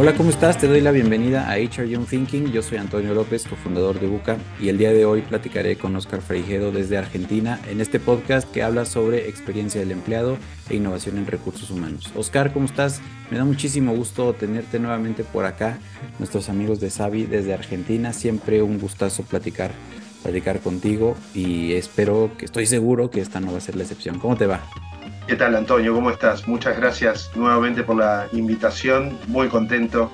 Hola, ¿cómo estás? Te doy la bienvenida a HR Young Thinking. Yo soy Antonio López, cofundador de Buca, y el día de hoy platicaré con Oscar Freijedo desde Argentina en este podcast que habla sobre experiencia del empleado e innovación en recursos humanos. Oscar, ¿cómo estás? Me da muchísimo gusto tenerte nuevamente por acá. Nuestros amigos de Savi desde Argentina, siempre un gustazo platicar, platicar contigo y espero que estoy seguro que esta no va a ser la excepción. ¿Cómo te va? ¿Qué tal, Antonio? ¿Cómo estás? Muchas gracias nuevamente por la invitación. Muy contento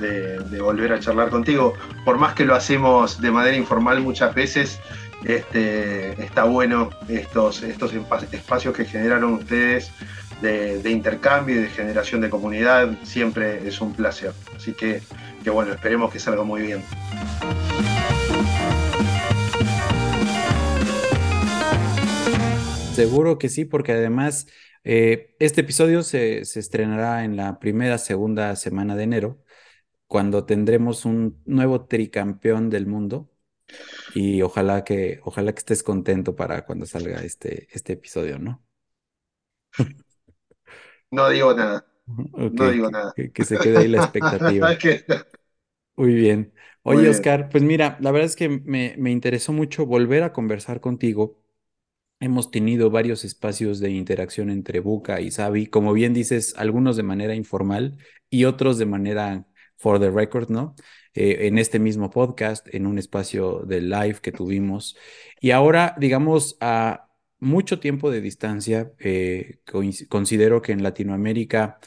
de, volver a charlar contigo. Por más que lo hacemos de manera informal muchas veces, este, está bueno estos, estos espacios que generaron ustedes de, intercambio y de generación de comunidad. Siempre es un placer. Así que, que bueno, esperemos que salga muy bien. Seguro que sí, porque además eh, este episodio se, estrenará en la primera, segunda semana de enero, cuando tendremos un nuevo tricampeón del mundo. Y ojalá que, ojalá que estés contento para cuando salga este, este episodio, ¿no? No digo nada. no digo nada. Que, se quede ahí la expectativa. Muy bien. Oye, Oscar, pues mira, la verdad es que me, me interesó mucho volver a conversar contigo Hemos tenido varios espacios de interacción entre Buca y Savi, como bien dices, algunos de manera informal y otros de manera for the record, ¿no? Eh, en este mismo podcast, en un espacio de live que tuvimos. Y ahora, digamos, a mucho tiempo de distancia, eh, considero que en Latinoamérica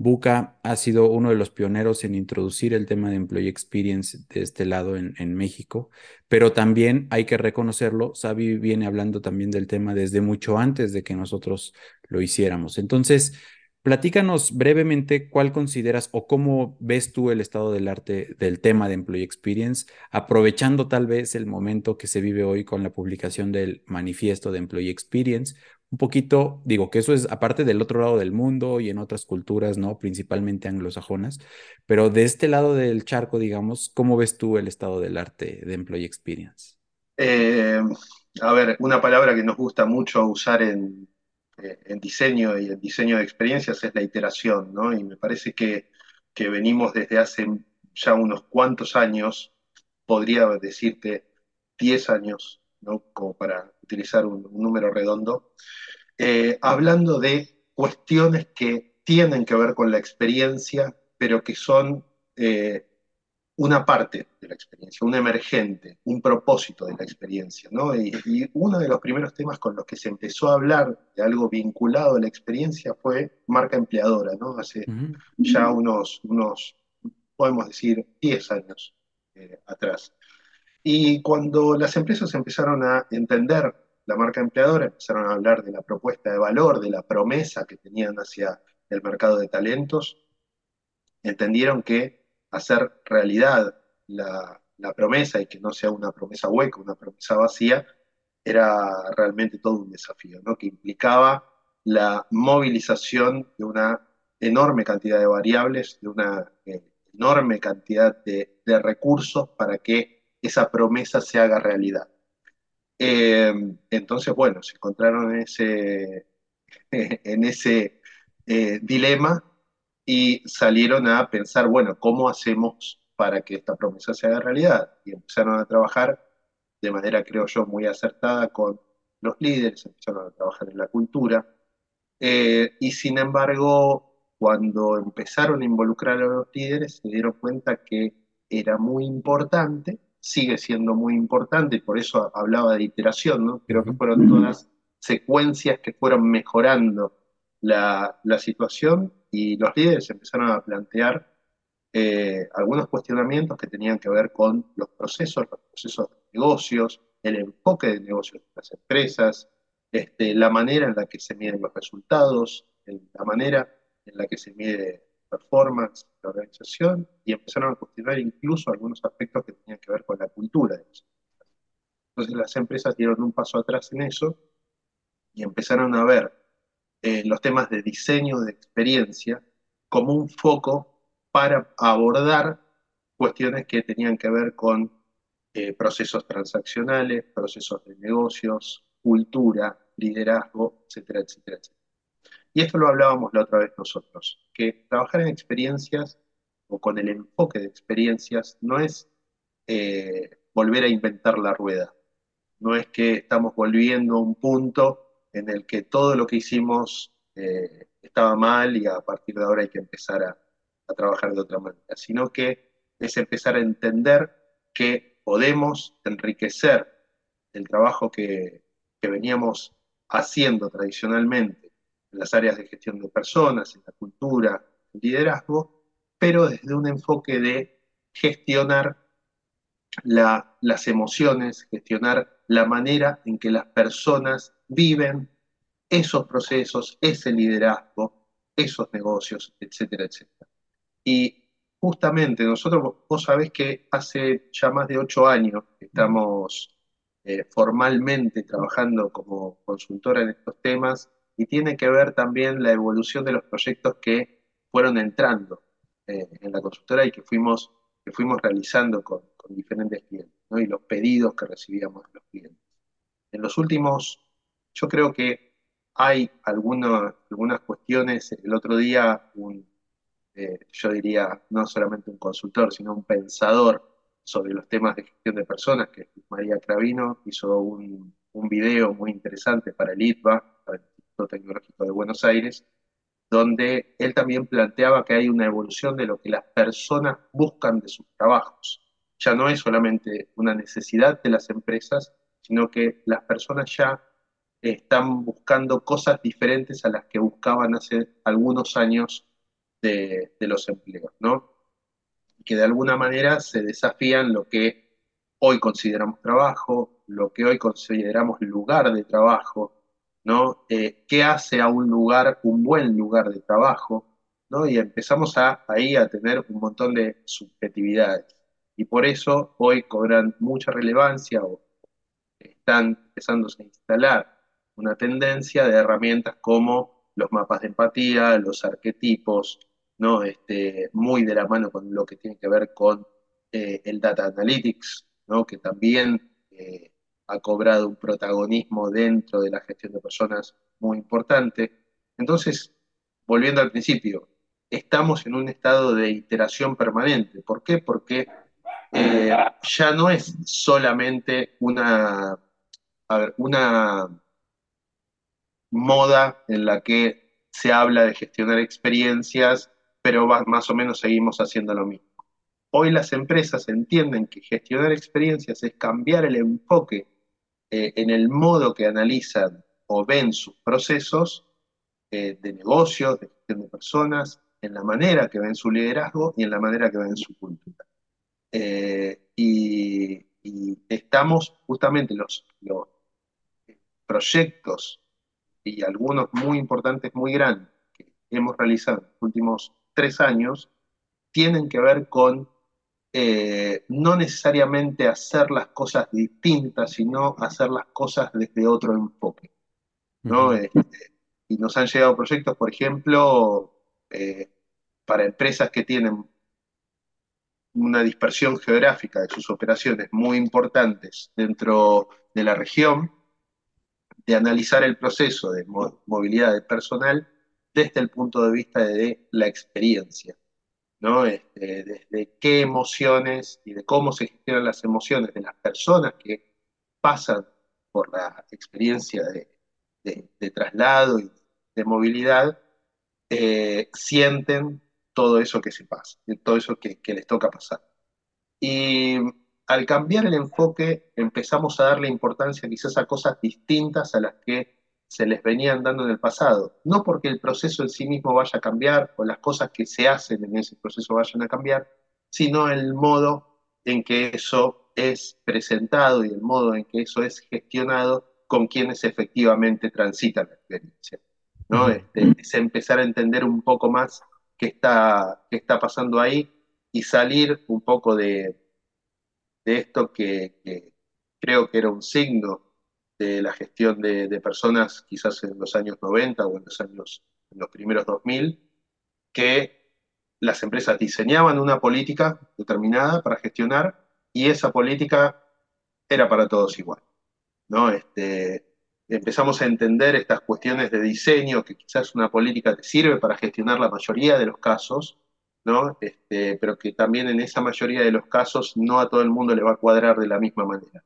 Buca ha sido uno de los pioneros en introducir el tema de Employee Experience de este lado en, México, pero también hay que reconocerlo, Sabi viene hablando también del tema desde mucho antes de que nosotros lo hiciéramos. Entonces, platícanos brevemente cuál consideras o cómo ves tú el estado del arte del tema de Employee Experience, aprovechando tal vez el momento que se vive hoy con la publicación del manifiesto de Employee Experience un poquito, digo que eso es aparte del otro lado del mundo y en otras culturas, ¿no? Principalmente anglosajonas, pero de este lado del charco, digamos, ¿cómo ves tú el estado del arte de Employee Experience? Eh, a ver, una palabra que nos gusta mucho usar en, eh, en, diseño y en diseño de experiencias es la iteración, ¿no? Y me parece que, que venimos desde hace ya unos cuantos años, podría decirte 10 años, ¿no? Como para utilizar un, número redondo, eh, hablando de cuestiones que tienen que ver con la experiencia, pero que son eh, una parte de la experiencia, un emergente, un propósito de la experiencia. ¿no? Y, uno de los primeros temas con los que se empezó a hablar de algo vinculado a la experiencia fue marca empleadora, ¿no? hace ya unos, unos, podemos decir, 10 años eh, atrás. Y cuando las empresas empezaron a entender la marca empleadora, empezaron a hablar de la propuesta de valor, de la promesa que tenían hacia el mercado de talentos, entendieron que hacer realidad la, promesa y que no sea una promesa hueca, una promesa vacía, era realmente todo un desafío, ¿no? que implicaba la movilización de una enorme cantidad de variables, de una eh, enorme cantidad de, de recursos para que esa promesa se haga realidad. Eh, entonces, bueno, se encontraron en ese, en ese eh, dilema y salieron a pensar, bueno, ¿cómo hacemos para que esta promesa se haga realidad? Y empezaron a trabajar de manera, creo yo, muy acertada con los líderes, empezaron a trabajar en la cultura. Eh, y sin embargo, cuando empezaron a involucrar a los líderes, se dieron cuenta que era muy importante sigue siendo muy importante y por eso hablaba de iteración, ¿no? Creo que fueron todas secuencias que fueron mejorando la, situación y los líderes empezaron a plantear eh, algunos cuestionamientos que tenían que ver con los procesos, los procesos de negocios, el enfoque de negocios de las empresas, este, la manera en la que se miden los resultados, la manera en la que se mide performance, la organización, y empezaron a cuestionar incluso algunos aspectos que tenían que ver con la cultura de. Entonces las empresas dieron un paso atrás en eso y empezaron a ver eh, los temas de diseño de experiencia como un foco para abordar cuestiones que tenían que ver con eh, procesos transaccionales, procesos de negocios, cultura, liderazgo, etcétera, etcétera, etcétera. Y esto lo hablábamos la otra vez nosotros, que trabajar en experiencias o con el enfoque de experiencias no es eh, volver a inventar la rueda, no es que estamos volviendo a un punto en el que todo lo que hicimos eh, estaba mal y a partir de ahora hay que empezar a, trabajar de otra manera, sino que es empezar a entender que podemos enriquecer el trabajo que veníamos haciendo tradicionalmente en las áreas de gestión de personas, en la cultura, el liderazgo, pero desde un enfoque de gestionar la, las emociones, gestionar la manera en que las personas viven esos procesos, ese liderazgo, esos negocios, etcétera, etcétera. Y justamente nosotros, vos sabés que hace ya más de ocho años estamos eh, formalmente trabajando como consultora en estos temas y tiene que ver también la evolución de los proyectos que fueron entrando eh, en la consultora y que fuimos, que fuimos realizando con, con diferentes clientes ¿no? y los pedidos que recibíamos de los clientes. En los últimos, yo creo que hay alguna, algunas cuestiones, el otro día un, eh, yo diría no solamente un consultor, sino un pensador sobre los temas de gestión de personas, que María Cravino hizo un, un video muy interesante para el ITBA, para el Instituto Tecnológico de Buenos Aires, donde él también planteaba que hay una evolución de lo que las personas buscan de sus trabajos. Ya no es solamente una necesidad de las empresas, sino que las personas ya están buscando cosas diferentes a las que buscaban hace algunos años de, de los empleos, ¿no? Que de alguna manera se desafían lo que hoy consideramos trabajo, lo que hoy consideramos lugar de trabajo, ¿no? Eh, ¿Qué hace a un lugar un buen lugar de trabajo? ¿no? Y empezamos a, ahí a tener un montón de subjetividades. Y por eso hoy cobran mucha relevancia o están empezando a instalar una tendencia de herramientas como los mapas de empatía, los arquetipos, ¿no? Este, muy de la mano con lo que tiene que ver con eh, el data analytics, ¿no? que también eh, ha cobrado un protagonismo dentro de la gestión de personas muy importante. Entonces, volviendo al principio, estamos en un estado de iteración permanente. ¿Por qué? Porque eh, ya no es solamente una, una moda en la que se habla de gestionar experiencias, pero más o menos seguimos haciendo lo mismo. Hoy las empresas entienden que gestionar experiencias es cambiar el enfoque eh, en el modo que analizan o ven sus procesos eh, de negocios, de gestión de personas, en la manera que ven su liderazgo y en la manera que ven su cultura. Eh, y, estamos justamente los, los proyectos y algunos muy importantes, muy grandes, que hemos realizado en los últimos tres años, tienen que ver con eh, no necesariamente hacer las cosas distintas, sino hacer las cosas desde otro enfoque. ¿no? Uh -huh. este, y nos han llegado proyectos, por ejemplo, eh, para empresas que tienen una dispersión geográfica de sus operaciones muy importantes dentro de la región, de analizar el proceso de movilidad del personal desde el punto de vista de la experiencia. ¿No? Este, desde qué emociones y de cómo se gestionan las emociones de las personas que pasan por la experiencia de traslado y de movilidad, eh, sienten todo eso que se pasa, todo eso que, que les toca pasar. Y al cambiar el enfoque empezamos a darle importancia quizás a cosas distintas a las que se les venían dando en el pasado. No porque el proceso en sí mismo vaya a cambiar o las cosas que se hacen en ese proceso vayan a cambiar, sino el modo en que eso es presentado y el modo en que eso es gestionado con quienes efectivamente transitan la experiencia. ¿no? Este, es empezar a entender un poco más qué está, qué está pasando ahí y salir un poco de, de esto que, que creo que era un signo de la gestión de, personas quizás en los años 90 o en los años, en los primeros 2000, que las empresas diseñaban una política determinada para gestionar y esa política era para todos igual. ¿no? Este, empezamos a entender estas cuestiones de diseño, que quizás una política te sirve para gestionar la mayoría de los casos, ¿no? Este, pero que también en esa mayoría de los casos no a todo el mundo le va a cuadrar de la misma manera.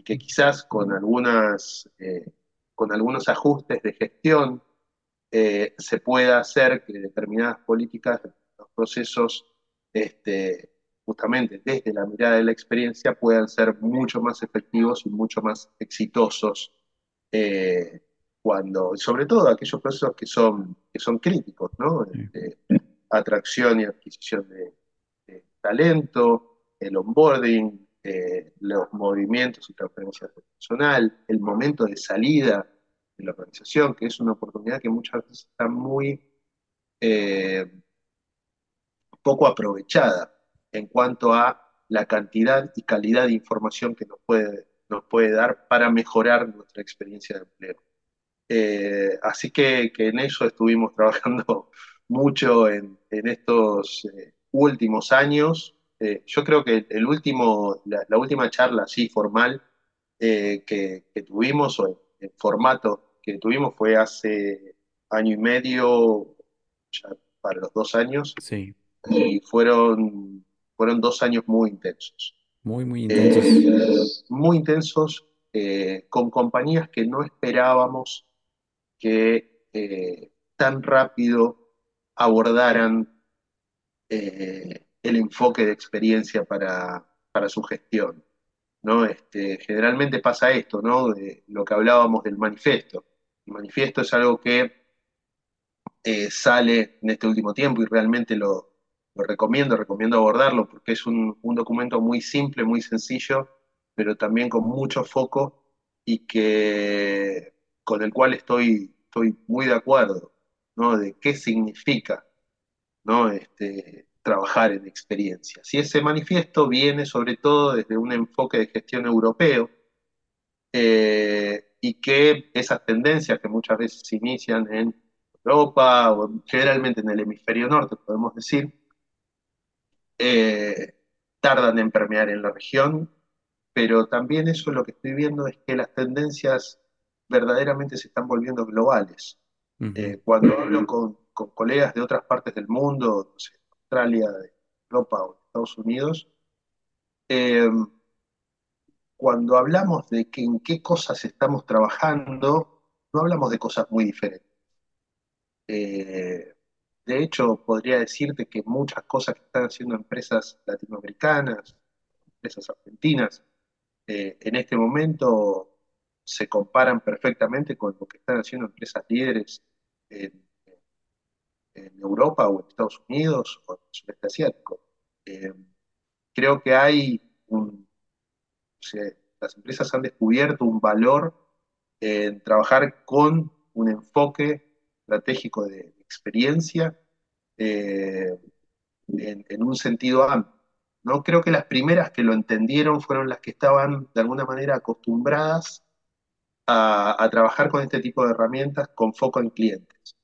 Y que quizás con, algunas, eh, con algunos ajustes de gestión eh, se pueda hacer que determinadas políticas, los procesos, este, justamente desde la mirada de la experiencia, puedan ser mucho más efectivos y mucho más exitosos. Eh, cuando, sobre todo aquellos procesos que son, que son críticos, ¿no? Este, atracción y adquisición de, talento, el onboarding, eh, los movimientos y transferencias de personal, el momento de salida de la organización, que es una oportunidad que muchas veces está muy eh, poco aprovechada en cuanto a la cantidad y calidad de información que nos puede, nos puede dar para mejorar nuestra experiencia de empleo. Eh, así que, en eso estuvimos trabajando mucho en, estos últimos años. Eh, yo creo que el último, la, última charla así formal que, tuvimos, o el, formato que tuvimos, fue hace año y medio, ya para los dos años. Sí. Y fueron, fueron dos años muy intensos. Muy, muy intensos. muy intensos, con compañías que no esperábamos que eh, tan rápido abordaran eh, el enfoque de experiencia para, su gestión. ¿no? Este, generalmente pasa esto, ¿no? De lo que hablábamos del manifiesto. El manifiesto es algo que eh, sale en este último tiempo y realmente lo, recomiendo, recomiendo abordarlo porque es un, un, documento muy simple, muy sencillo, pero también con mucho foco y que con el cual estoy, estoy muy de acuerdo, ¿no? De qué significa, ¿no? Este, trabajar en experiencias. Y ese manifiesto viene sobre todo desde un enfoque de gestión europeo eh, y que esas tendencias que muchas veces se inician en Europa o generalmente en el hemisferio norte, podemos decir, eh, tardan en permear en la región, pero también eso lo que estoy viendo es que las tendencias verdaderamente se están volviendo globales. Eh, cuando hablo con, colegas de otras partes del mundo, Australia, Europa o Estados Unidos, em, cuando hablamos de en qué cosas estamos trabajando, no hablamos de cosas muy diferentes. Eh, de hecho, podría decirte que muchas cosas que están haciendo empresas latinoamericanas, empresas argentinas, eh, en este momento se comparan perfectamente con lo que están haciendo empresas líderes en, Europa o en Estados Unidos o en el sudeste asiático. Eh, creo que hay un, las empresas han descubierto un valor en trabajar con un enfoque estratégico de experiencia eh, en, un sentido amplio. ¿no? Creo que las primeras que lo entendieron fueron las que estaban de alguna manera acostumbradas a, trabajar con este tipo de herramientas con foco en clientes.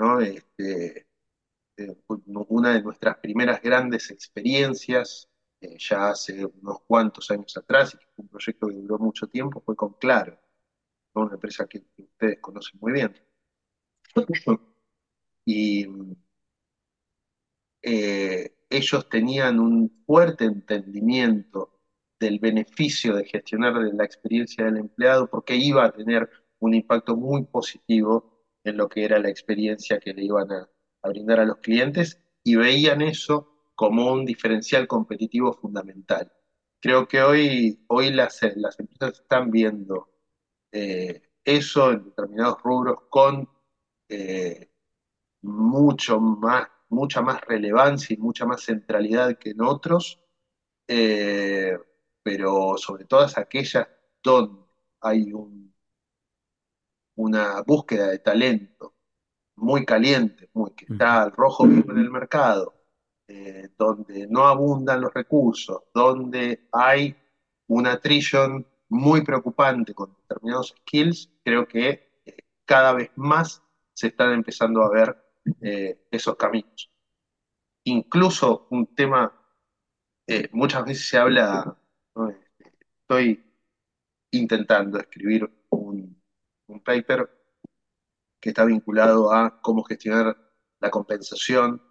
¿No? Este, eh, una de nuestras primeras grandes experiencias, eh, ya hace unos cuantos años atrás, y que fue un proyecto que duró mucho tiempo, fue con Claro, una empresa que, ustedes conocen muy bien. Y eh, ellos tenían un fuerte entendimiento del beneficio de gestionar la experiencia del empleado, porque iba a tener un impacto muy positivo en lo que era la experiencia que le iban a, brindar a los clientes y veían eso como un diferencial competitivo fundamental. Creo que hoy, hoy las, las empresas están viendo eh, eso en determinados rubros con eh, mucho más, mucha más relevancia y mucha más centralidad que en otros. Eh, pero sobre todas aquellas donde hay una búsqueda de talento muy caliente, muy, que está al rojo vivo en el mercado, eh, donde no abundan los recursos, donde hay una attrition muy preocupante con determinados skills, creo que eh, cada vez más se están empezando a ver eh, esos caminos. Incluso un tema, muchas veces se habla Estoy intentando escribir un, paper que está vinculado a cómo gestionar la compensación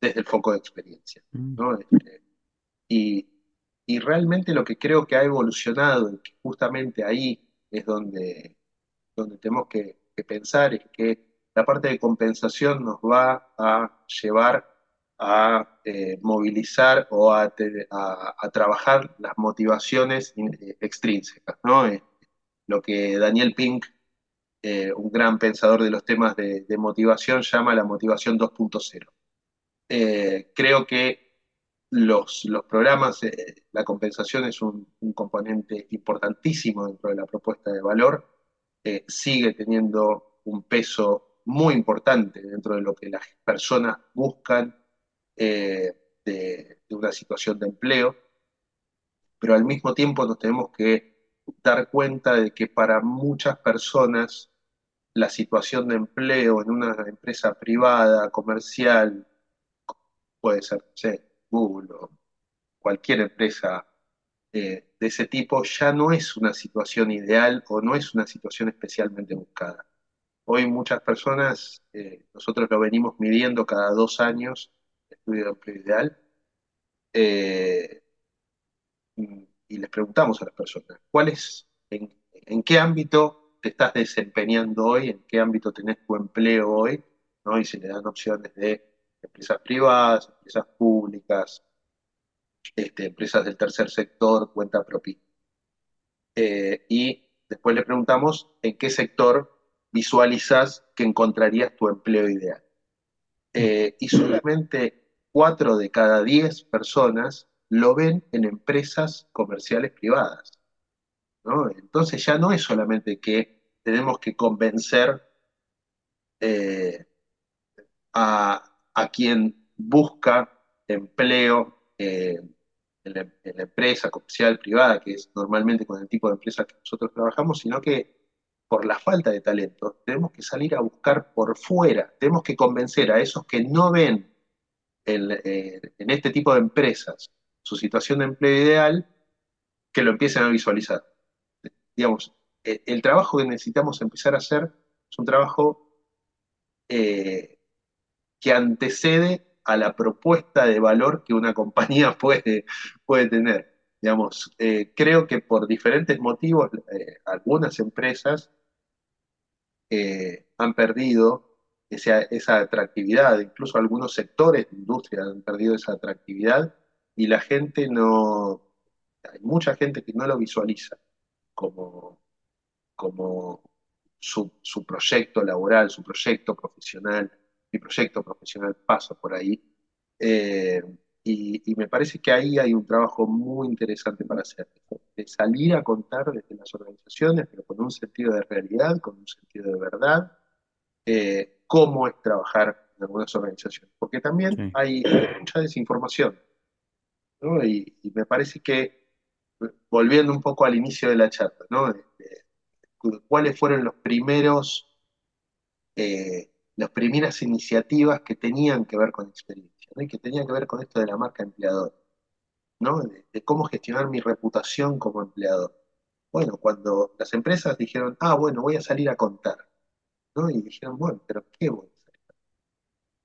desde el foco de experiencia. ¿no? Mm. Este, y, y, realmente lo que creo que ha evolucionado, y que justamente ahí es donde, donde tenemos que, pensar, es que la parte de compensación nos va a llevar a eh, movilizar o a, a, trabajar las motivaciones eh, extrínsecas, ¿no? lo que Daniel Pink, eh, un gran pensador de los temas de, motivación, llama la motivación 2.0. Eh, creo que los, los programas, eh, la compensación es un, componente importantísimo dentro de la propuesta de valor, sigue teniendo un peso muy importante dentro de lo que las personas buscan de una situación de empleo, pero al mismo tiempo nos tenemos que dar cuenta de que para muchas personas la situación de empleo en una empresa privada, comercial, puede ser Google o cualquier empresa eh, de ese tipo, ya no es una situación ideal o no es una situación especialmente buscada. Hoy muchas personas, eh, nosotros lo venimos midiendo cada dos años, estudio de empleo ideal, eh, y les preguntamos a las personas, ¿cuál es, en, qué ámbito te estás desempeñando hoy, en qué ámbito tenés tu empleo hoy, ¿no? y se le dan opciones de empresas privadas, empresas públicas, este, empresas del tercer sector, cuenta propia. Eh, y después le preguntamos en qué sector visualizas que encontrarías tu empleo ideal. Eh, y solamente cuatro de cada diez personas lo ven en empresas comerciales privadas. Entonces ya no es solamente que tenemos que convencer eh, a, quien busca empleo eh, en, la, empresa comercial privada, que es normalmente con el tipo de empresa que nosotros trabajamos, sino que por la falta de talento tenemos que salir a buscar por fuera, tenemos que convencer a esos que no ven en eh, este tipo de empresas su situación de empleo ideal, que lo empiecen a visualizar. Digamos, e, el, trabajo que necesitamos empezar a hacer es un trabajo eh, que antecede a la propuesta de valor que una compañía puede, puede tener. Digamos, eh, creo que por diferentes motivos eh, algunas empresas han perdido esa, esa, atractividad, incluso algunos sectores de industria han perdido esa atractividad y la gente no, hay mucha gente que no lo visualiza como, como su, proyecto laboral, su proyecto profesional, mi proyecto profesional pasa por ahí. Eh, y, me parece que ahí hay un trabajo muy interesante para hacer, de salir a contar desde las organizaciones, pero con un sentido de realidad, con un sentido de verdad, eh, cómo es trabajar en algunas organizaciones. Porque también hay mucha desinformación y, me parece que, volviendo un poco al inicio de la charla, ¿no? ¿Cuáles fueron los primeros, eh, las primeras iniciativas que tenían que ver con experiencia, y que tenían que ver con esto de la marca empleador, ¿no? De, cómo gestionar mi reputación como empleador. Bueno, cuando las empresas dijeron, ah, bueno, voy a salir a contar, ¿no? Y dijeron, bueno, pero ¿qué voy a hacer?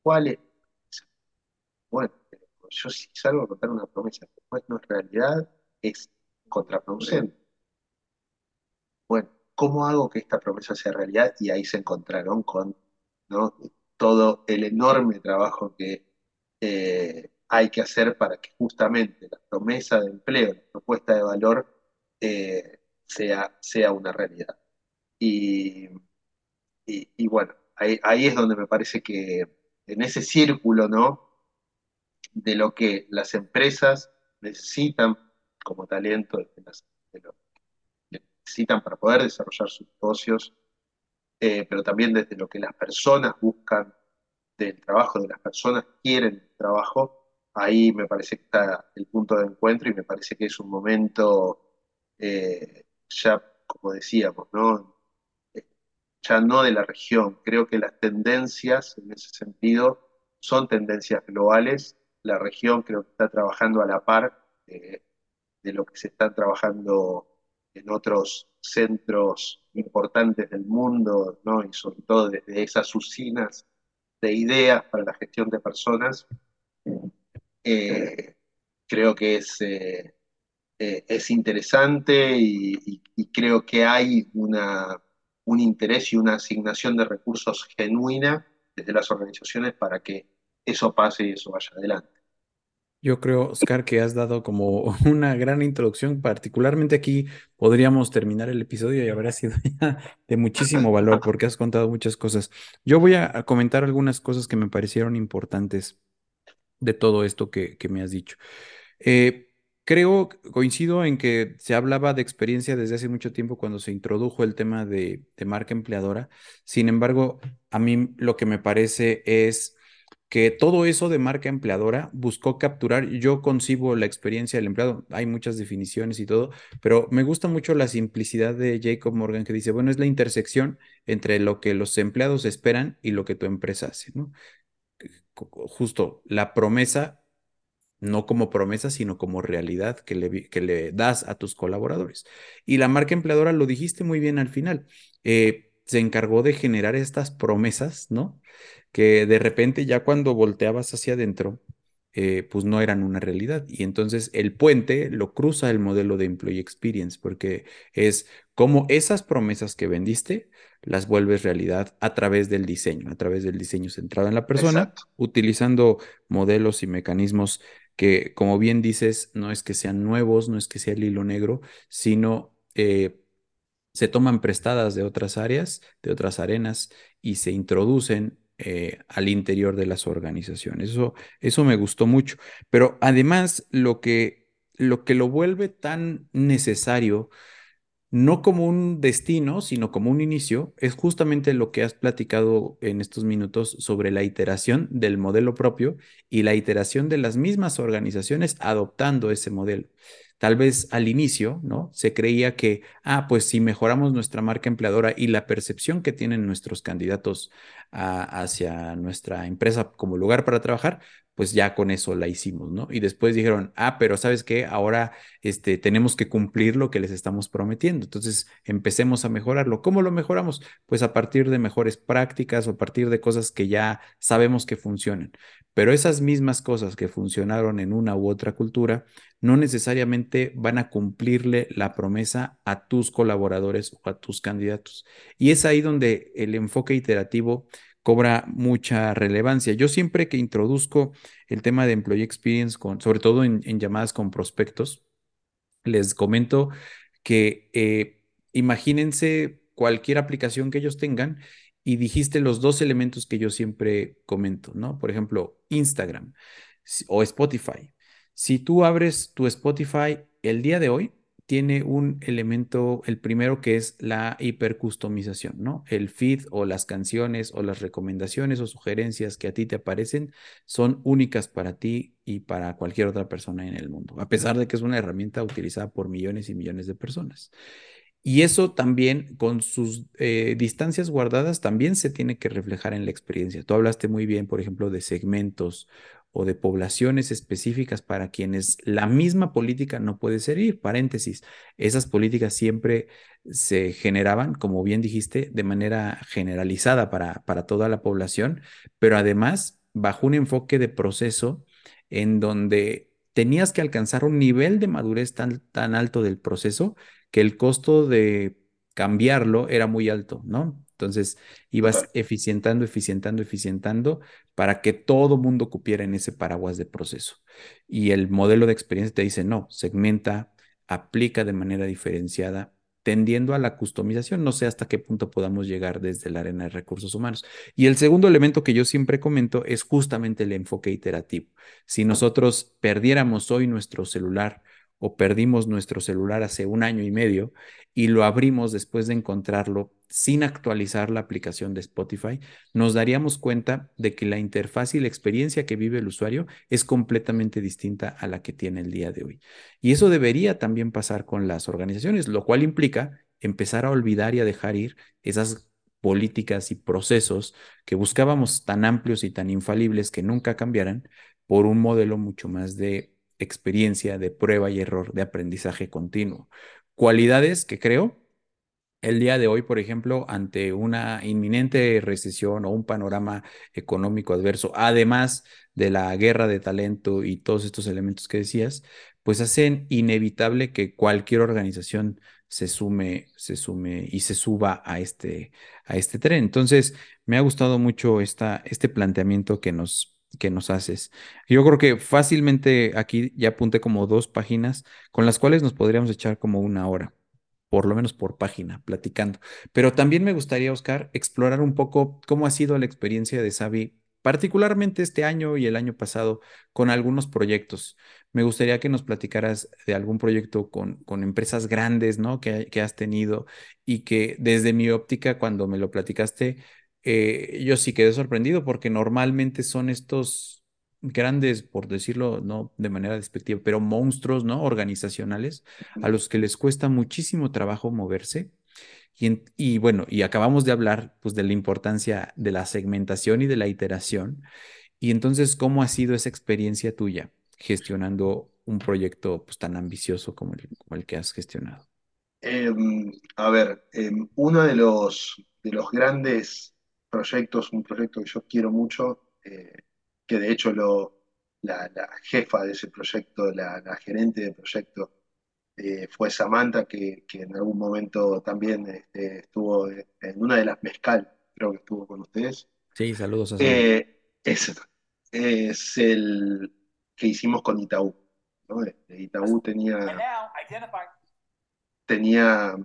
¿Cuál es? Bueno, yo si salgo a contar una promesa que no es realidad, es contraproducente. Bueno, ¿cómo hago que esta promesa sea realidad? Y ahí se encontraron con todo el enorme trabajo que eh, hay que hacer para que justamente la promesa de empleo, la propuesta de valor, eh, sea, sea una realidad. Y, bueno, ahí, ahí es donde me parece que en ese círculo, ¿no? de lo que las empresas necesitan como talento, de, lo que necesitan para poder desarrollar sus negocios, eh, pero también desde lo que las personas buscan del trabajo, de las personas quieren trabajo, ahí me parece que está el punto de encuentro y me parece que es un momento, eh, ya como decíamos, ¿no? Eh, ya no de la región, creo que las tendencias en ese sentido son tendencias globales la región creo que está trabajando a la par de lo que se está trabajando en otros centros importantes del mundo, ¿no? y sobre todo desde esas usinas de ideas para la gestión de personas, eh, creo que es, eh, eh, es interesante y, y creo que hay una, un interés y una asignación de recursos genuina desde las organizaciones para que eso pase y eso vaya adelante. Yo creo, Oscar, que has dado como una gran introducción. Particularmente aquí podríamos terminar el episodio y habrá sido de muchísimo valor porque has contado muchas cosas. Yo voy a comentar algunas cosas que me parecieron importantes de todo esto que, que me has dicho. Eh, creo, coincido en que se hablaba de experiencia desde hace mucho tiempo cuando se introdujo el tema de, de marca empleadora. Sin embargo, a mí lo que me parece es que todo eso de marca empleadora buscó capturar, yo concibo la experiencia del empleado, hay muchas definiciones y todo, pero me gusta mucho la simplicidad de Jacob Morgan que dice, bueno, es la intersección entre lo que los empleados esperan y lo que tu empresa hace, ¿no? Justo la promesa, no como promesa, sino como realidad que le, que le das a tus colaboradores. Y la marca empleadora, lo dijiste muy bien al final, eh, se encargó de generar estas promesas, ¿no? que de repente ya cuando volteabas hacia adentro, eh, pues no eran una realidad. Y entonces el puente lo cruza el modelo de Employee Experience, porque es como esas promesas que vendiste las vuelves realidad a través del diseño, a través del diseño centrado en la persona, utilizando modelos y mecanismos que, como bien dices, no es que sean nuevos, no es que sea el hilo negro, sino... Eh, se toman prestadas de otras áreas, de otras arenas y se introducen eh, al interior de las organizaciones. Eso, eso me gustó mucho. Pero además, lo que, lo que lo vuelve tan necesario no como un destino, sino como un inicio, es justamente lo que has platicado en estos minutos sobre la iteración del modelo propio y la iteración de las mismas organizaciones adoptando ese modelo. Tal vez al inicio, ¿no? Se creía que, ah, pues si mejoramos nuestra marca empleadora y la percepción que tienen nuestros candidatos hacia nuestra empresa como lugar para trabajar, pues ya con eso la hicimos, ¿no? Y después dijeron, ah, pero ¿sabes qué? Ahora este, tenemos que cumplir lo que les estamos prometiendo. Entonces, empecemos a mejorarlo. ¿Cómo lo mejoramos? Pues a partir de mejores prácticas o a partir de cosas que ya sabemos que funcionan. Pero esas mismas cosas que funcionaron en una u otra cultura no necesariamente van a cumplirle la promesa a tus colaboradores o a tus candidatos. Y es ahí donde el enfoque iterativo cobra mucha relevancia. Yo siempre que introduzco el tema de Employee Experience, con, sobre todo en, llamadas con prospectos, les comento que eh, imagínense cualquier aplicación que ellos tengan y dijiste los dos elementos que yo siempre comento, ¿no? Por ejemplo, Instagram o Spotify. Si tú abres tu Spotify el día de hoy, tiene un elemento, el primero que es la hipercustomización, ¿no? El feed o las canciones o las recomendaciones o sugerencias que a ti te aparecen son únicas para ti y para cualquier otra persona en el mundo, a pesar de que es una herramienta utilizada por millones y millones de personas. Y eso también, con sus eh, distancias guardadas, también se tiene que reflejar en la experiencia. Tú hablaste muy bien, por ejemplo, de segmentos o de poblaciones específicas para quienes la misma política no puede servir. Paréntesis, esas políticas siempre se generaban, como bien dijiste, de manera generalizada para, para toda la población, pero además bajo un enfoque de proceso en donde tenías que alcanzar un nivel de madurez tan, tan alto del proceso que el costo de cambiarlo era muy alto, ¿no? Entonces ibas eficientando, eficientando, eficientando para que todo mundo cupiera en ese paraguas de proceso. Y el modelo de experiencia te dice, no, segmenta, aplica de manera diferenciada, tendiendo a la customización. No sé hasta qué punto podamos llegar desde la arena de recursos humanos. Y el segundo elemento que yo siempre comento es justamente el enfoque iterativo. Si nosotros perdiéramos hoy nuestro celular, o perdimos nuestro celular hace un año y medio y lo abrimos después de encontrarlo sin actualizar la aplicación de Spotify, nos daríamos cuenta de que la interfaz y la experiencia que vive el usuario es completamente distinta a la que tiene el día de hoy. Y eso debería también pasar con las organizaciones, lo cual implica empezar a olvidar y a dejar ir esas políticas y procesos que buscábamos tan amplios y tan infalibles que nunca cambiaran por un modelo mucho más de experiencia de prueba y error, de aprendizaje continuo. Cualidades que creo el día de hoy, por ejemplo, ante una inminente recesión o un panorama económico adverso, además de la guerra de talento y todos estos elementos que decías, pues hacen inevitable que cualquier organización se sume, se sume y se suba a este, a este tren. Entonces, me ha gustado mucho esta, este planteamiento que nos, que nos haces. Yo creo que fácilmente aquí ya apunté como dos páginas con las cuales nos podríamos echar como una hora por lo menos por página, platicando. Pero también me gustaría, Oscar, explorar un poco cómo ha sido la experiencia de Xavi, particularmente este año y el año pasado, con algunos proyectos. Me gustaría que nos platicaras de algún proyecto con, con empresas grandes, ¿no? Que, que has tenido y que desde mi óptica, cuando me lo platicaste, eh, yo sí quedé sorprendido porque normalmente son estos grandes, por decirlo no de manera despectiva, pero monstruos, ¿no? Organizacionales a los que les cuesta muchísimo trabajo moverse. Y, y, bueno, y acabamos de hablar pues de la importancia de la segmentación y de la iteración. Y entonces, ¿cómo ha sido esa experiencia tuya gestionando un proyecto pues tan ambicioso como el, como el que has gestionado? Em, a ver, em, uno de los, de los grandes proyectos, un proyecto que yo quiero mucho, eh, que de hecho lo, la, jefa de ese proyecto, la, gerente del proyecto, eh, fue Samantha, que, en algún momento también este, estuvo en una de las mezcal, creo que estuvo con ustedes. Sí, saludos a eh, es, es, el que hicimos con Itaú. Este, Itaú tenía, tenía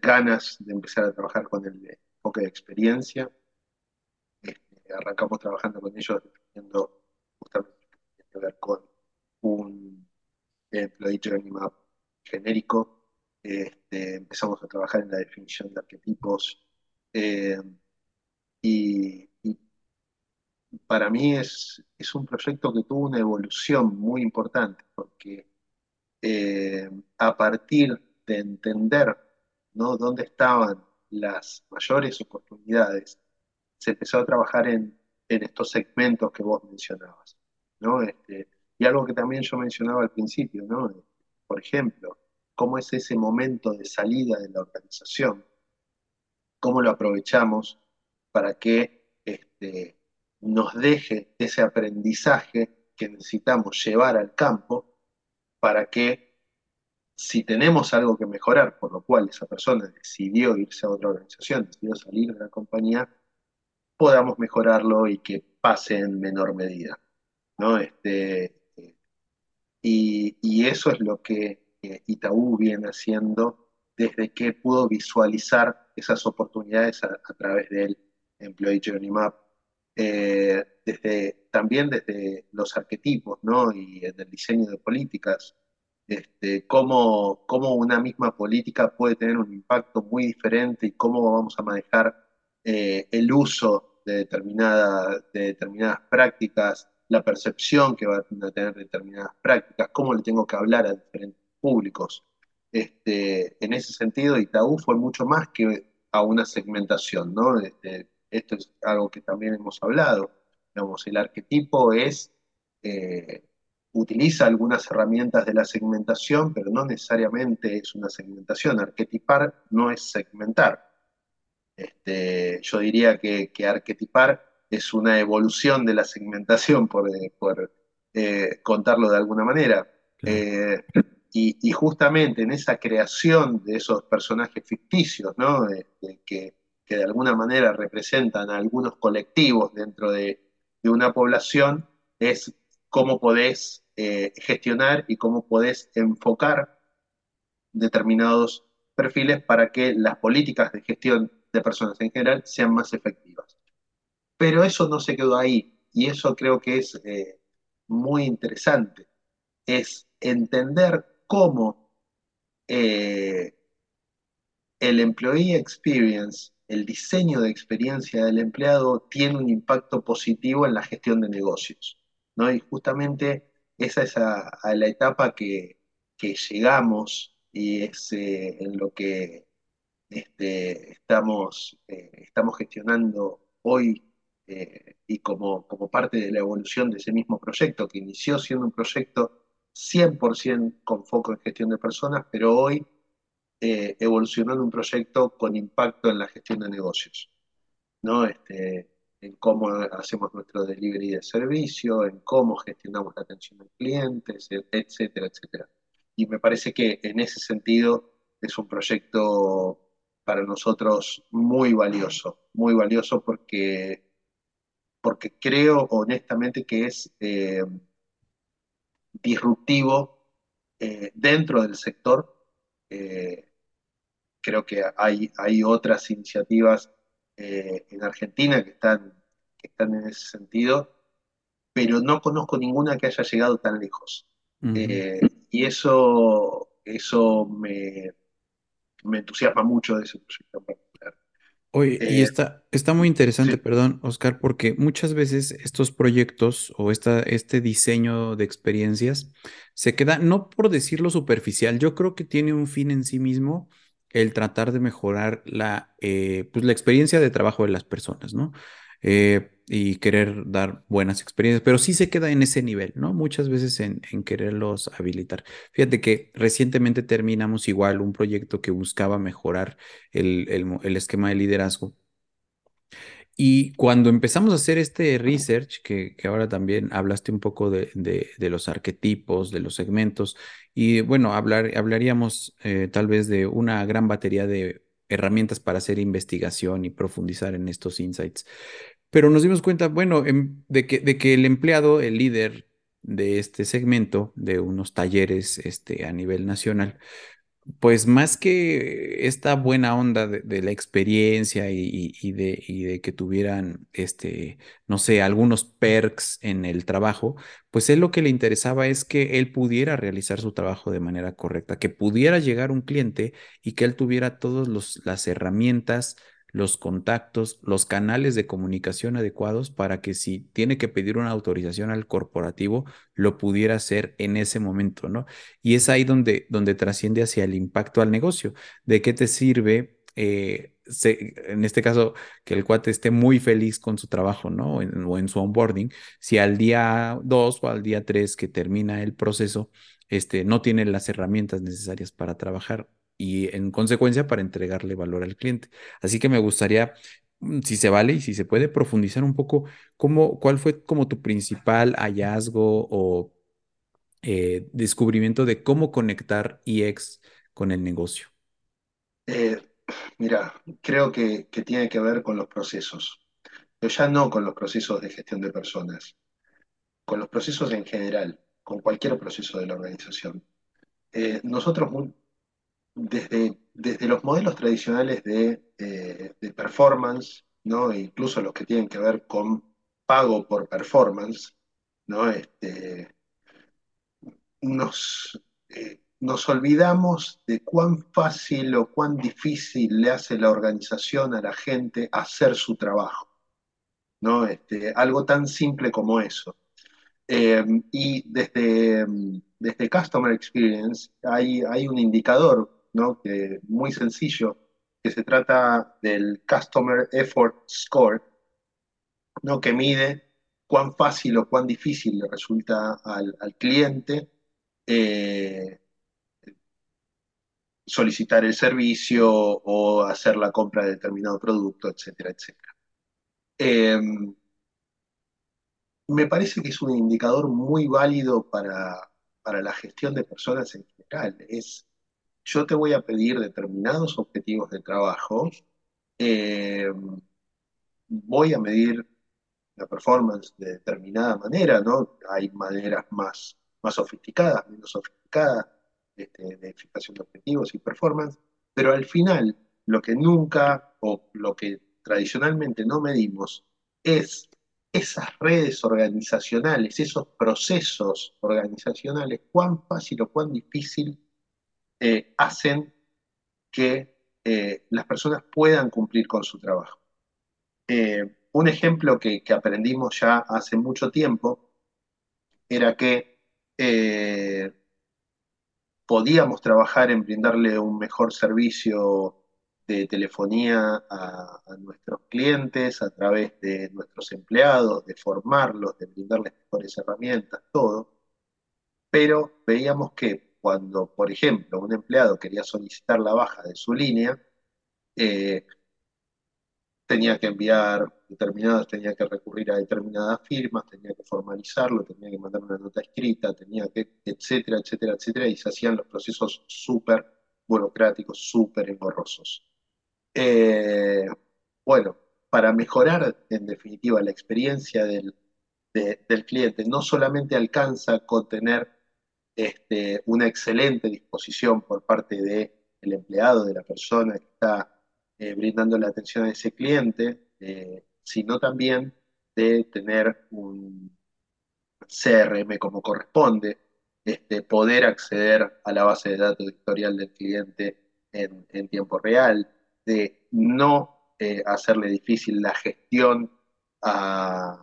ganas de empezar a trabajar con el enfoque de experiencia. Arrancamos trabajando con ellos teniendo justamente que ver con un Employee Journey Map genérico. Este, empezamos a trabajar en la definición de arquetipos eh, y, para mí es, es, un proyecto que tuvo una evolución muy importante porque eh, a partir de entender ¿no? dónde estaban las mayores oportunidades, se empezó a trabajar en estos segmentos que vos mencionabas, ¿no? Este, y algo que también yo mencionaba al principio, ¿no? Por ejemplo, cómo es ese momento de salida de la organización, cómo lo aprovechamos para que este, nos deje ese aprendizaje que necesitamos llevar al campo para que si tenemos algo que mejorar, por lo cual esa persona decidió irse a otra organización, decidió salir de la compañía, podamos mejorarlo y que pase en menor medida. ¿no? Este, y, eso es lo que Itaú viene haciendo desde que pudo visualizar esas oportunidades a, través del Employee Journey Map. Eh, desde, también desde los arquetipos ¿no? y en el diseño de políticas, este, cómo, cómo, una misma política puede tener un impacto muy diferente y cómo vamos a manejar eh, el uso de, de determinadas prácticas, la percepción que van a tener determinadas prácticas, cómo le tengo que hablar a diferentes públicos. Este, en ese sentido, Itaú fue mucho más que a una segmentación, ¿no? Este, esto es algo que también hemos hablado. Digamos, el arquetipo es, eh, utiliza algunas herramientas de la segmentación, pero no necesariamente es una segmentación. Arquetipar no es segmentar. Este, yo diría que, arquetipar es una evolución de la segmentación, por, eh, eh, contarlo de alguna manera. Eh, y, justamente en esa creación de esos personajes ficticios, que, de alguna manera representan a algunos colectivos dentro de, una población, es cómo podés gestionar y cómo podés enfocar determinados perfiles para que las políticas de gestión de personas en general sean más efectivas. Pero eso no se quedó ahí y eso creo que es eh, muy interesante, es entender cómo eh, el employee experience, el diseño de experiencia del empleado tiene un impacto positivo en la gestión de negocios. ¿no? Y justamente esa es la etapa que, llegamos y es eh, en lo que este, estamos, eh, estamos gestionando hoy eh, y como, como parte de la evolución de ese mismo proyecto, que inició siendo un proyecto 100% con foco en gestión de personas, pero hoy eh, evolucionó en un proyecto con impacto en la gestión de negocios, ¿no? Este, en cómo hacemos nuestro delivery de servicio, en cómo gestionamos la atención al cliente, etcétera, etcétera. Y me parece que en ese sentido es un proyecto para nosotros muy valioso, muy valioso porque, porque creo honestamente que es eh, disruptivo eh, dentro del sector. Eh, creo que hay, hay otras iniciativas en Argentina que están, que están en ese sentido, pero no conozco ninguna que haya llegado tan lejos. y eso, eso me, me entusiasma mucho de ese proyecto. Oye, y Eh, está, está muy interesante, sí, perdón, Oscar, porque muchas veces estos proyectos o esta, este diseño de experiencias se queda, no por decirlo superficial, yo creo que tiene un fin en sí mismo el tratar de mejorar la, eh, pues la experiencia de trabajo de las personas, ¿no? Eh, y querer dar buenas experiencias, pero sí se queda en ese nivel, ¿no? Muchas veces en, en quererlos habilitar. Fíjate que recientemente terminamos igual un proyecto que buscaba mejorar el, el esquema de liderazgo. Y cuando empezamos a hacer este research, que, que ahora también hablaste un poco de, de- de los arquetipos, de los segmentos, y bueno, hablar, hablaríamos eh, tal vez de una gran batería de herramientas para hacer investigación y profundizar en estos insights. Pero nos dimos cuenta, bueno, em, de que, de que el empleado, el líder de este segmento, de unos talleres este, a nivel nacional, pues más que esta buena onda de, la experiencia y de, y de que tuvieran, este, no sé, algunos perks en el trabajo, pues él lo que le interesaba es que él pudiera realizar su trabajo de manera correcta, que pudiera llegar un cliente y que él tuviera todas las herramientas, los contactos, los canales de comunicación adecuados para que si tiene que pedir una autorización al corporativo, lo pudiera hacer en ese momento, ¿no? Y es ahí donde, donde trasciende hacia el impacto al negocio. ¿De qué te sirve, eh, en este caso, que el cuate esté muy feliz con su trabajo, ¿no? O en, o en su onboarding, si al día 2 o al día 3 que termina el proceso, este, no tiene las herramientas necesarias para trabajar y en consecuencia para entregarle valor al cliente. Así que me gustaría, mm, si se vale y si se puede, profundizar un poco cómo, cuál fue como tu principal hallazgo o eh, descubrimiento de cómo conectar EX con el negocio. eh, mira, creo que, tiene que ver con los procesos, pero ya no con los procesos de gestión de personas, con los procesos en general, con cualquier proceso de la organización. Eh, nosotros desde, desde los modelos tradicionales de, eh, de performance, ¿no? E incluso los que tienen que ver con pago por performance, ¿no? Este, nos, eh, nos olvidamos de cuán fácil o cuán difícil le hace la organización a la gente hacer su trabajo, ¿no? Este, algo tan simple como eso. Eh, y desde, desde Customer Experience hay, hay un indicador, que, muy sencillo, que se trata del Customer Effort Score, ¿no? que mide cuán fácil o cuán difícil le resulta al, al cliente eh, solicitar el servicio o hacer la compra de determinado producto, etcétera, etcétera. Eh, me parece que es un indicador muy válido para, para la gestión de personas en general. Es, yo te voy a pedir determinados objetivos de trabajo, eh, voy a medir la performance de determinada manera, ¿no? Hay maneras más, más sofisticadas, menos sofisticadas, este, de fijación de objetivos y performance, pero al final lo que nunca o lo que tradicionalmente no medimos es esas redes organizacionales, esos procesos organizacionales, cuán fácil o cuán difícil eh, hacen que eh, las personas puedan cumplir con su trabajo. Eh, un ejemplo que, aprendimos ya hace mucho tiempo era que podíamos trabajar en brindarle un mejor servicio de telefonía a, a, nuestros clientes a través de nuestros empleados, de formarlos, de brindarles mejores herramientas, todo. Pero veíamos que cuando, por ejemplo, un empleado quería solicitar la baja de su línea, eh, tenía que enviar determinados, tenía que recurrir a determinadas firmas, tenía que formalizarlo, tenía que mandar una nota escrita, tenía que, etcétera, etcétera, etcétera, y se hacían los procesos súper burocráticos, súper engorrosos. Eh, bueno, para mejorar en definitiva la experiencia del, del cliente, no solamente alcanza con tener este, una excelente disposición por parte del empleado, de la persona que está eh, brindando la atención a ese cliente, eh, sino también de tener un CRM como corresponde, este, poder acceder a la base de datos historial del cliente en, tiempo real, de no eh, hacerle difícil la gestión al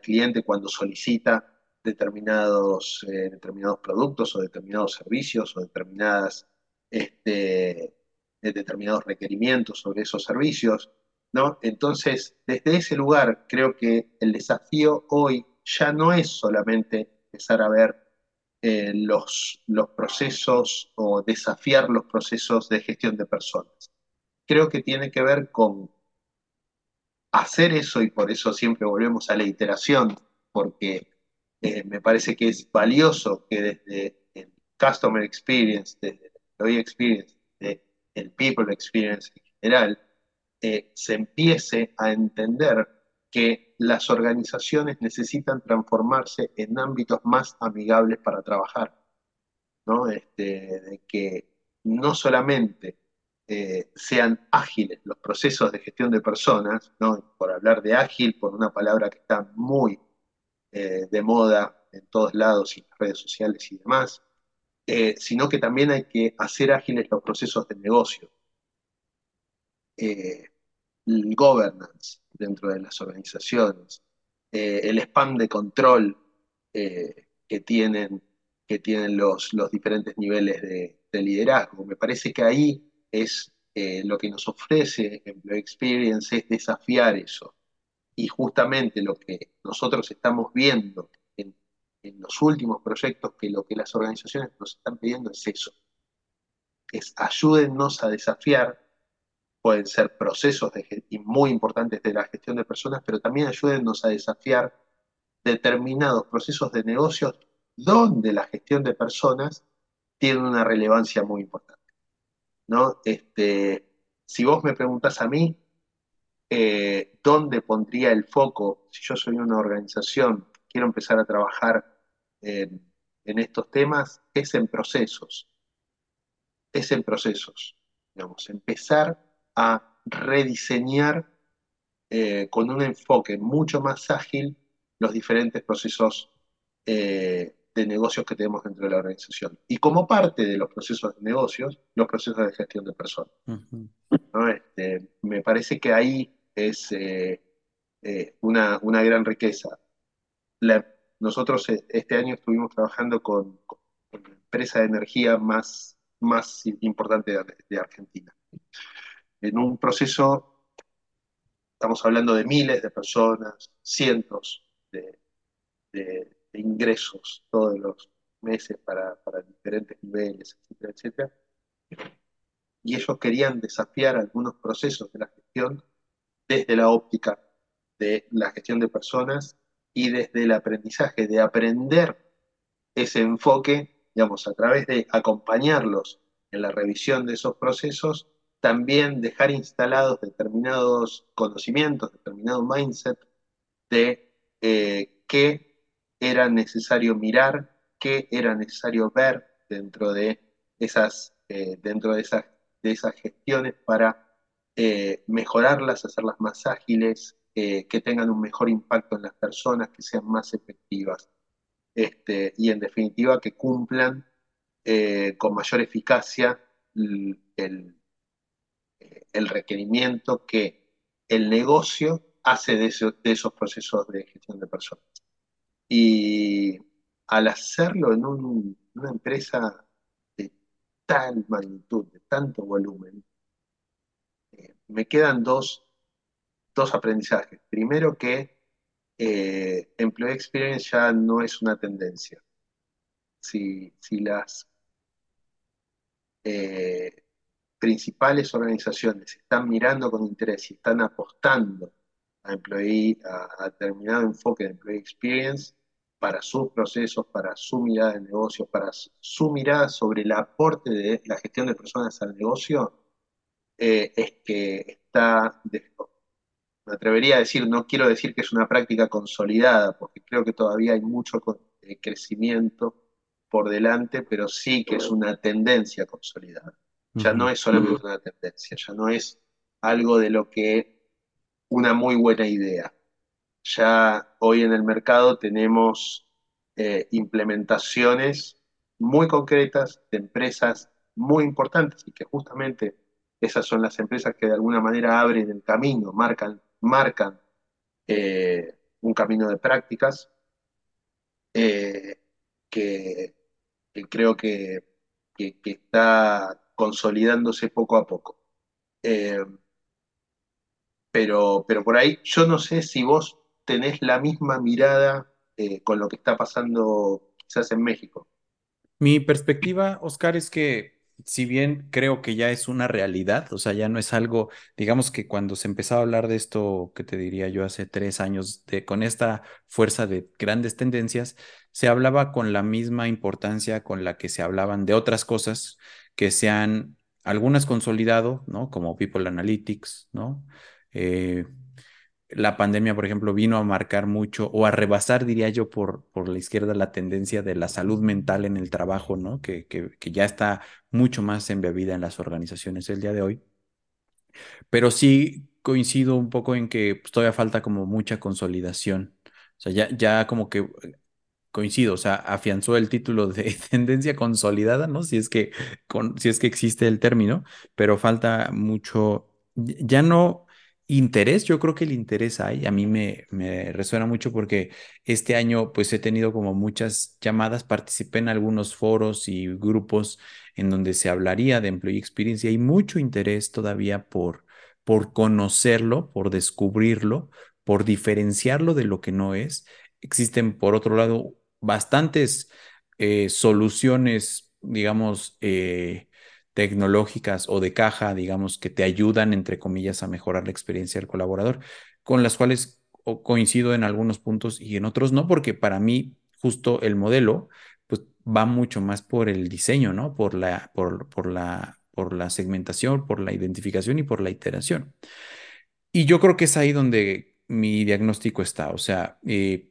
cliente cuando solicita determinados, determinados productos o determinados servicios o determinadas este, de determinados requerimientos sobre esos servicios, ¿no? Entonces, desde ese lugar, creo que el desafío hoy ya no es solamente empezar a ver eh, los, los procesos o desafiar los procesos de gestión de personas. Creo que tiene que ver con hacer eso y por eso siempre volvemos a la iteración, porque eh, me parece que es valioso que desde el Customer Experience, desde el Employee Experience, el people experience en general, eh, se empiece a entender que las organizaciones necesitan transformarse en ámbitos más amigables para trabajar, ¿no? Este, de que no solamente eh, sean ágiles los procesos de gestión de personas, ¿no? por hablar de ágil, por una palabra que está muy eh, de moda en todos lados y las redes sociales y demás, eh, sino que también hay que hacer ágiles los procesos de negocio. Eh, el governance dentro de las organizaciones, el spam de control que tienen, que tienen los, los diferentes niveles de, liderazgo. Me parece que ahí es lo que nos ofrece Employee Experience, es desafiar eso. Y justamente lo que nosotros estamos viendo en los últimos proyectos que lo que las organizaciones nos están pidiendo es eso. Es ayúdennos a desafiar, pueden ser procesos muy importantes de la gestión de personas, pero también ayúdennos a desafiar determinados procesos de negocios donde la gestión de personas tiene una relevancia muy importante. ¿no? Este, si vos me preguntás a mí, eh, ¿dónde pondría el foco si yo soy una organización quiero empezar a trabajar en, estos temas es en procesos. Es en procesos. Digamos, empezar a rediseñar eh, con un enfoque mucho más ágil los diferentes procesos eh, de negocios que tenemos dentro de la organización. Y como parte de los procesos de negocios, los procesos de gestión de personas. Este, me parece que ahí es eh, una, una, gran riqueza. Nosotros eh, este año estuvimos trabajando con, la empresa de energía más, más importante de, Argentina. En un proceso, estamos hablando de miles de personas, cientos de, ingresos todos los meses para, para, diferentes niveles, etcétera, etcétera. Y ellos querían desafiar algunos procesos de la gestión desde la óptica de la gestión de personas y desde el aprendizaje, de aprender ese enfoque, digamos, a través de acompañarlos en la revisión de esos procesos, también dejar instalados determinados conocimientos, determinado mindset de eh, qué era necesario mirar, qué era necesario ver dentro de esas, eh, dentro de esas, de esas gestiones para eh, mejorarlas, hacerlas más ágiles, eh, que tengan un mejor impacto en las personas, que sean más efectivas este, y en definitiva que cumplan eh, con mayor eficacia el, requerimiento que el negocio hace de, de, esos procesos de gestión de personas. Y al hacerlo en una empresa de tal magnitud, de tanto volumen, me quedan dos dos aprendizajes. Primero que eh, Employee Experience ya no es una tendencia. si, las eh, principales organizaciones están mirando con interés y están apostando a, employee, a, determinado enfoque de employee experience para sus procesos, para su mirada de negocio, para su mirada sobre el aporte de la gestión de personas al negocio, eh, es que está, me atrevería a decir, no quiero decir que es una práctica consolidada, porque creo que todavía hay mucho eh, crecimiento por delante, pero sí que es una tendencia consolidada. Ya no es solamente una tendencia, ya no es algo de lo que una muy buena idea. Ya hoy en el mercado tenemos eh, implementaciones muy concretas de empresas muy importantes y que justamente esas son las empresas que de alguna manera abren el camino, marcan, eh, un camino de prácticas eh, que, creo que, está consolidándose poco a poco. Eh, pero, pero por ahí yo no sé si vos tenés la misma mirada con lo que está pasando quizás en México. Mi perspectiva, Oscar, es que si bien creo que ya es una realidad, o sea, ya no es algo, digamos que cuando se empezaba a hablar de esto, que te diría yo hace tres años, de, con esta fuerza de grandes tendencias, se hablaba con la misma importancia con la que se hablaban de otras cosas que se han, algunas consolidado, ¿no? Como People Analytics, ¿no? Eh, la pandemia, por ejemplo, vino a marcar mucho o a rebasar, diría yo, por, por la izquierda la tendencia de la salud mental en el trabajo, ¿no? Que, que, ya está mucho más embebida en las organizaciones el día de hoy. Pero sí coincido un poco en que pues, todavía falta como mucha consolidación. O sea, ya, ya como que coincido, o sea, afianzó el título de tendencia consolidada, ¿no? Si es que, con, si es que existe el término, pero falta mucho, ya no interés, yo creo que el interés hay, a mí me, me resuena mucho porque este año pues he tenido como muchas llamadas, participé en algunos foros y grupos en donde se hablaría de Employee Experience y hay mucho interés todavía por, por conocerlo, por descubrirlo, por diferenciarlo de lo que no es. Existen, por otro lado, bastantes eh, soluciones, digamos, eh, tecnológicas o de caja, digamos, que te ayudan, entre comillas, a mejorar la experiencia del colaborador, con las cuales coincido en algunos puntos y en otros no, porque para mí justo el modelo pues va mucho más por el diseño, ¿no? Por la, por, por la, por la segmentación, por la identificación y por la iteración. Y yo creo que es ahí donde mi diagnóstico está, o sea, eh,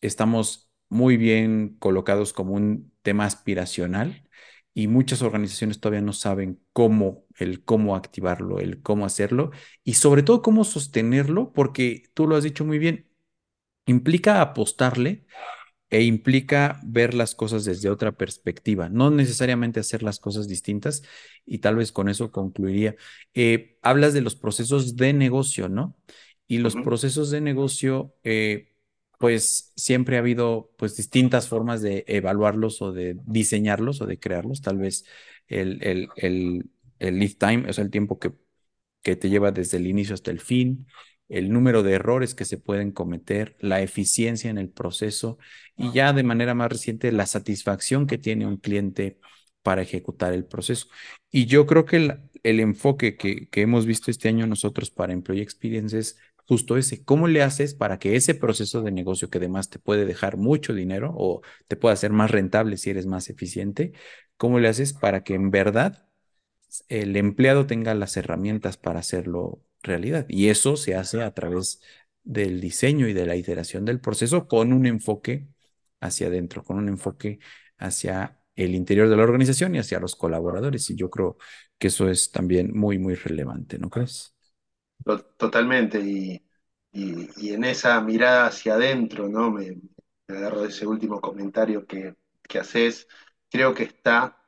estamos muy bien colocados como un tema aspiracional, y muchas organizaciones todavía no saben cómo, el cómo activarlo, el cómo hacerlo y sobre todo cómo sostenerlo, porque tú lo has dicho muy bien, implica apostarle e implica ver las cosas desde otra perspectiva, no necesariamente hacer las cosas distintas y tal vez con eso concluiría. Eh, hablas de los procesos de negocio, ¿no? Y los procesos de negocio... Eh, pues siempre ha habido pues distintas formas de evaluarlos o de diseñarlos o de crearlos. Tal vez el, el, el, el lead time, o sea, el tiempo que, que te lleva desde el inicio hasta el fin, el número de errores que se pueden cometer, la eficiencia en el proceso y ya de manera más reciente la satisfacción que tiene un cliente para ejecutar el proceso. Y yo creo que el, el enfoque que, que, hemos visto este año nosotros para Employee Experience es justo ese. ¿Cómo le haces para que ese proceso de negocio que además te puede dejar mucho dinero o te puede hacer más rentable si eres más eficiente, cómo le haces para que en verdad el empleado tenga las herramientas para hacerlo realidad? Y eso se hace a través del diseño y de la iteración del proceso con un enfoque hacia adentro, con un enfoque hacia el interior de la organización y hacia los colaboradores. Y yo creo que eso es también muy, muy relevante, ¿no crees? Totalmente, y, en esa mirada hacia adentro, ¿no? Me, agarro de ese último comentario que, que haces, creo que está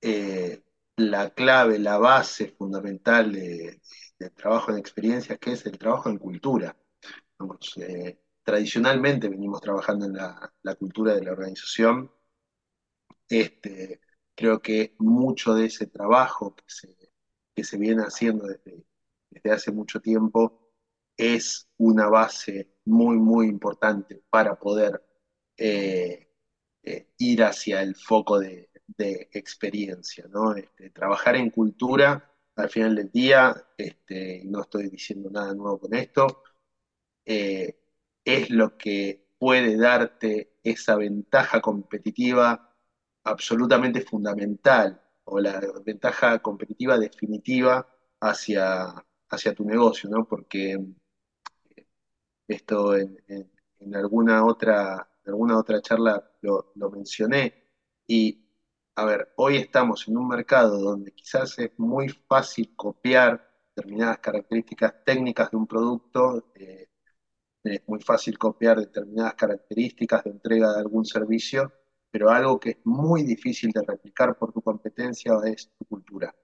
eh, la clave, la base fundamental de, del trabajo en experiencias, que es el trabajo en cultura. Eh, tradicionalmente venimos trabajando en la, la, cultura de la organización. Este, creo que mucho de ese trabajo que se, que se viene haciendo desde, desde hace mucho tiempo, es una base muy, muy importante para poder eh, eh, ir hacia el foco de, experiencia, ¿no? Este, trabajar en cultura, al final del día, este, no estoy diciendo nada nuevo con esto, eh, es lo que puede darte esa ventaja competitiva absolutamente fundamental o la ventaja competitiva definitiva hacia, hacia tu negocio, ¿no? Porque esto en, alguna otra, alguna otra charla lo, mencioné. Y, a ver, hoy estamos en un mercado donde quizás es muy fácil copiar determinadas características técnicas de un producto, eh, es muy fácil copiar determinadas características de entrega de algún servicio, pero algo que es muy difícil de replicar por tu competencia es tu cultura.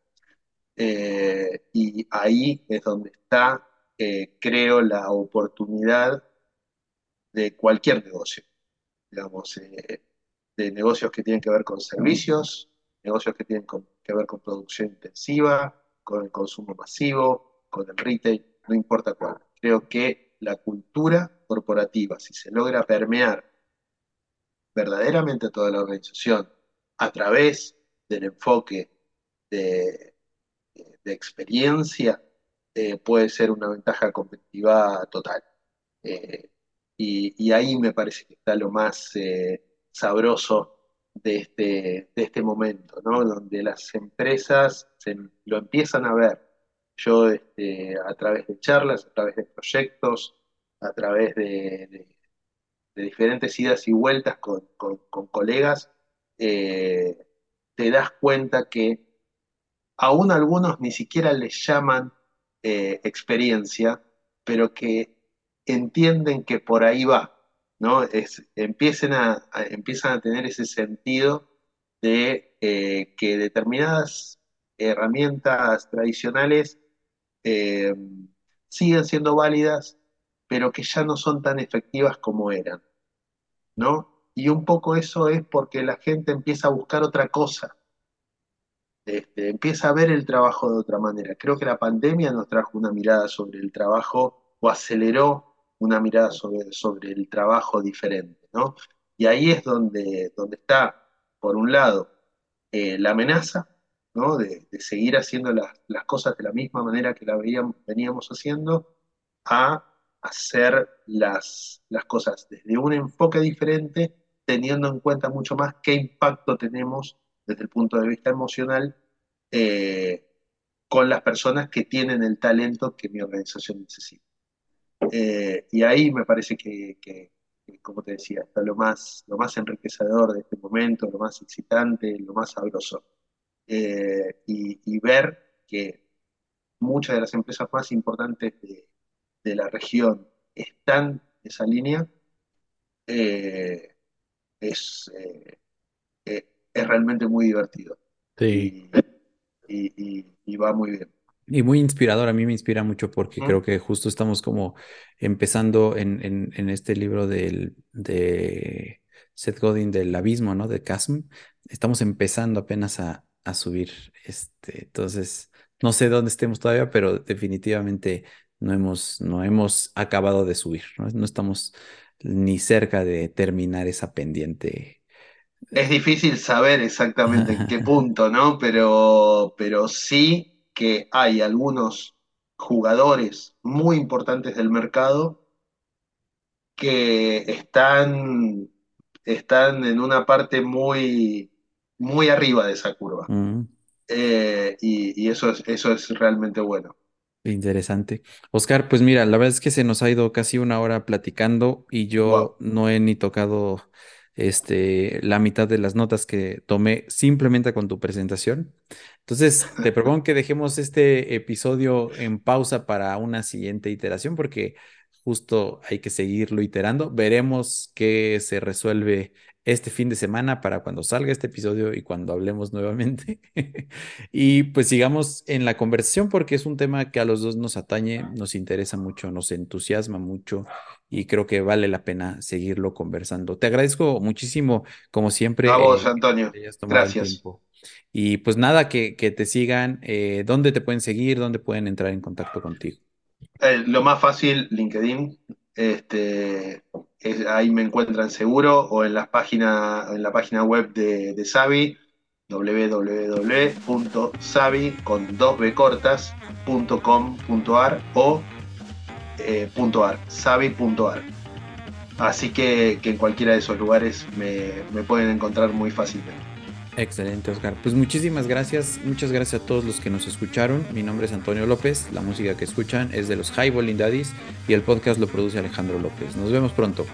Eh, ahí es donde está, eh, creo, la oportunidad de cualquier negocio, digamos, eh, de negocios que tienen que ver con servicios, negocios que tienen que ver con producción intensiva, con el consumo masivo, con el retail, no importa cuál. Creo que la cultura corporativa, si se logra permear verdaderamente toda la organización a través del enfoque de, experiencia, eh, puede ser una ventaja competitiva total. Eh, y, ahí me parece que está lo más eh, sabroso de este, de este momento, ¿no? Donde las empresas se, lo empiezan a ver. Yo, este, a través de charlas, a través de proyectos, a través de, diferentes idas y vueltas con, colegas, eh, te das cuenta que aún algunos ni siquiera les llaman eh, experiencia, pero que entienden que por ahí va, ¿no? Empiecen a, empiezan a tener ese sentido de eh, que determinadas herramientas tradicionales eh, siguen siendo válidas, pero que ya no son tan efectivas como eran, ¿no? Y un poco eso es porque la gente empieza a buscar otra cosa, este, empieza a ver el trabajo de otra manera. Creo que la pandemia nos trajo una mirada sobre el trabajo o aceleró una mirada sobre, sobre el trabajo diferente, ¿no? Y ahí es donde, donde está, por un lado, eh, la amenaza, ¿no? De, seguir haciendo las, cosas de la misma manera que la veíamos, veníamos haciendo, a hacer las, las cosas desde un enfoque diferente, teniendo en cuenta mucho más qué impacto tenemos desde el punto de vista emocional eh, con las personas que tienen el talento que mi organización necesita. Eh, y ahí me parece que, como te decía, está lo más, lo más enriquecedor de este momento, lo más excitante, lo más sabroso. Eh, y, ver que muchas de las empresas más importantes de, la región están en esa línea, eh, es, realmente muy divertido. Sí. y va muy bien. Y muy inspirador, a mí me inspira mucho porque creo que justo estamos como empezando en, en, este libro del, de Seth Godin del abismo, ¿no? De Chasm. Estamos empezando apenas a, subir. Este, entonces, no sé dónde estemos todavía, pero definitivamente no hemos, no hemos acabado de subir, ¿no? No estamos ni cerca de terminar esa pendiente. Es difícil saber exactamente en qué punto, ¿no? Pero, pero sí que hay algunos jugadores muy importantes del mercado que están, están en una parte muy, muy arriba de esa curva. Mm. Eh, y, eso, es, eso es realmente bueno. Interesante. Oscar, pues mira, la verdad es que se nos ha ido casi una hora platicando y yo no he ni tocado este, la mitad de las notas que tomé simplemente con tu presentación. Entonces, te propongo que dejemos este episodio en pausa para una siguiente iteración porque justo hay que seguirlo iterando. Veremos qué se resuelve este fin de semana para cuando salga este episodio y cuando hablemos nuevamente. y pues sigamos en la conversación porque es un tema que a los dos nos atañe, nos interesa mucho, nos entusiasma mucho y creo que vale la pena seguirlo conversando. Te agradezco muchísimo, como siempre. A vos, Antonio. Gracias. Y pues nada, que, te sigan, eh, dónde te pueden seguir, dónde pueden entrar en contacto contigo. Eh, lo más fácil, LinkedIn. Este, ahí me encuentran seguro, o en, las páginas, en la página web de, de Savi, www.savi con dos b cortas.com.ar o eh, .ar, savi.ar. Así que, que, en cualquiera de esos lugares me, me pueden encontrar muy fácilmente. Excelente, Oscar. Pues muchísimas gracias. Muchas gracias a todos los que nos escucharon. Mi nombre es Antonio López. La música que escuchan es de los Highballing Daddies y el podcast lo produce Alejandro López. Nos vemos pronto.